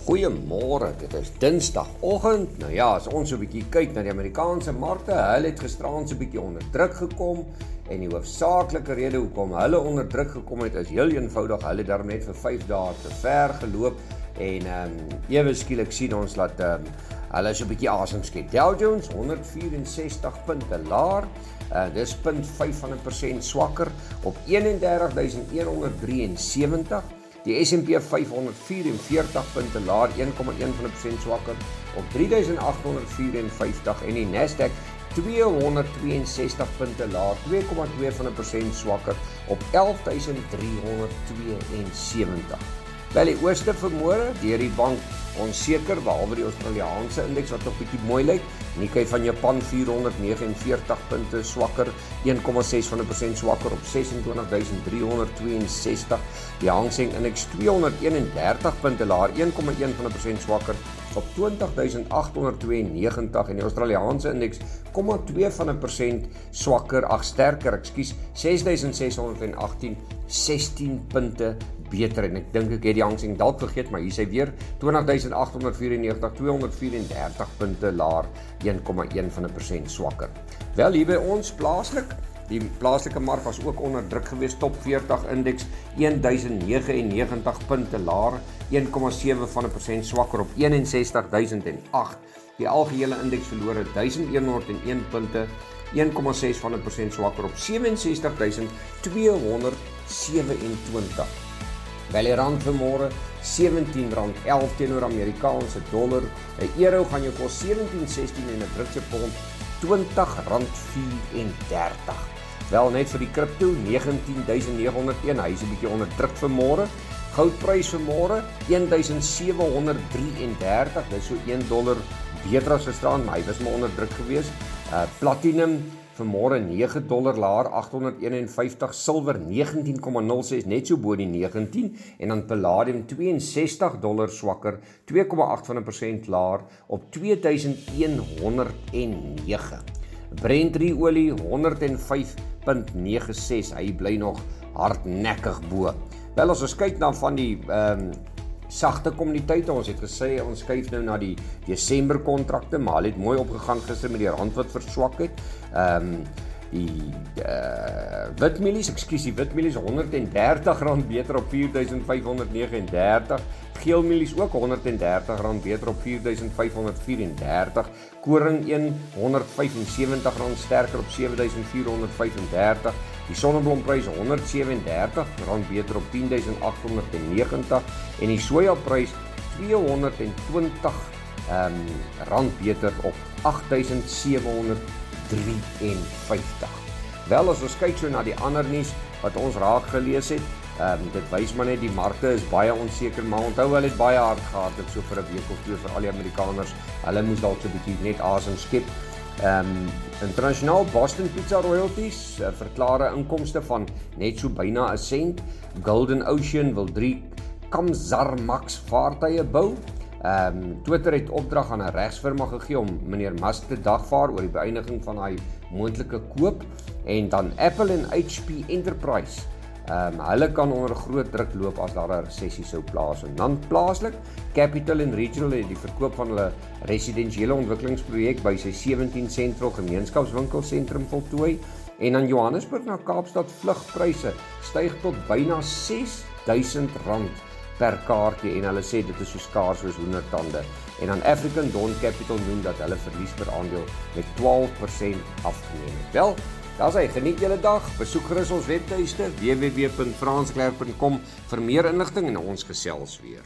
Goeiemôre, dit is Dinsdagoggend. Nou ja, as ons so 'n bietjie kyk na die Amerikaanse markte, hulle het gisteraand so 'n bietjie onder druk gekom en die hoofsaaklike rede hoekom hulle onder druk gekom het is heel eenvoudig, hulle het daarom net vir 5 dae te ver geloop en ehm um, ewe skielik sien ons dat ehm um, hulle so 'n bietjie asem skep. Dow Jones 164 punte laer. Uh, dis 0.5% swakker op 31173 Die S&P 544 punte laer 1,1% swakker op 3854 en die Nasdaq 262 punte laer 2,2% swakker op 11372. Wel die ooste vermoere deur die bank onseker behalwe die Australiese indeks wat nog bietjie mooi lyk. Nikkei van Japan 449 punte swakker, 1,6% swakker op 26362. Die Hang Seng indeks 231 punte laer, 1,1% swakker op 20892 en die Australiese indeks 0,2 van 'n persent swakker, ag sterker, ekskuus, 6618, 16 punte beter en ek dink ek het die hangsing dalk vergeet maar hier sê weer 20894 234 punte laer 1,1 van 'n persent swakker. Wel hier by ons plaaslik Die plaaslike mark was ook onder druk geweest top 40 indeks 1099 punte laer 1,7 van 'n persent swakker op 61008. Die algehele indeks verloor 1101 punte 1,6 van 'n persent swakker op 67227. Wel die rand vanmôre R17.11 teenoor Amerikaanse dollar. 'n Euro gaan jou kos 17.16 en 'n Britse pond R20.34. Wel net vir die kripto 19901, hy is 'n bietjie onder druk vanmôre. Goudprys vanmôre 1733, dis so 1 dollar beter as gisterand, maar hy was maar onder druk geweest. Uh platinum vanmôre 9 dollar laer 851 silwer 19,06 net so bo die 19 en dan palladium 62 dollar swakker 2,8 van 'n persent laer op 2109 Brent olie 105.96 hy bly nog hardnekkig bo. Wel as ons kyk dan van die ehm um, sagte kommuniteite. Ons het gesê ons skuif nou na die Desember kontrakte, maar hulle het mooi opgegaan gister met die rand wat verswak het. Ehm um, die uh, witmielies, ekskuus, die witmielies R130 beter op 4539. Geelmielies ook R130 beter op 4534. Koring R175 sterker op 7435. Die sonneblompryse R137 beter op 10890 en die sojaprys 220 ehm um, rand beter op 8753. Wel as ons kyk so na die ander nuus wat ons raak gelees het, ehm um, dit wys maar net die markte is baie onseker, maar onthou hulle het baie hard gehard dit so vir 'n week of twee vir al die Amerikaners. Hulle moes dalk so 'n bietjie net asem skep. Ehm um, internasionaal Boston Pizza Royalties uh, verklaar 'n inkomste van net so byna 'n sent. Golden Ocean wil 3 Kamsar Max vaartuie bou. Ehm um, Twitter het opdrag aan 'n regsfirma gegee om meneer Musk te dagvaar oor die beëindiging van hy moontlike koop en dan Apple en HP Enterprise Ehm um, hulle kan onder groot druk loop as daar 'n resessie sou plaasvind. Dan plaaslik, Capital and Regional het die verkoop van hulle residensiële ontwikkelingsprojek by sy 17 sentral gemeenskapswinkelsentrum voltooi en aan Johannesburg na Kaapstad vlugpryse styg tot byna R6000 per kaartjie en hulle sê dit is so skaars soos hoendertande. En dan African Dawn Capital noem dat hulle verlies per aandeel met 12% afgeneem het. Wel, Daar's hy, geniet julle dag. Besoek gerus ons webtuiste www.fransklerk.com vir meer inligting en ons gesels weer.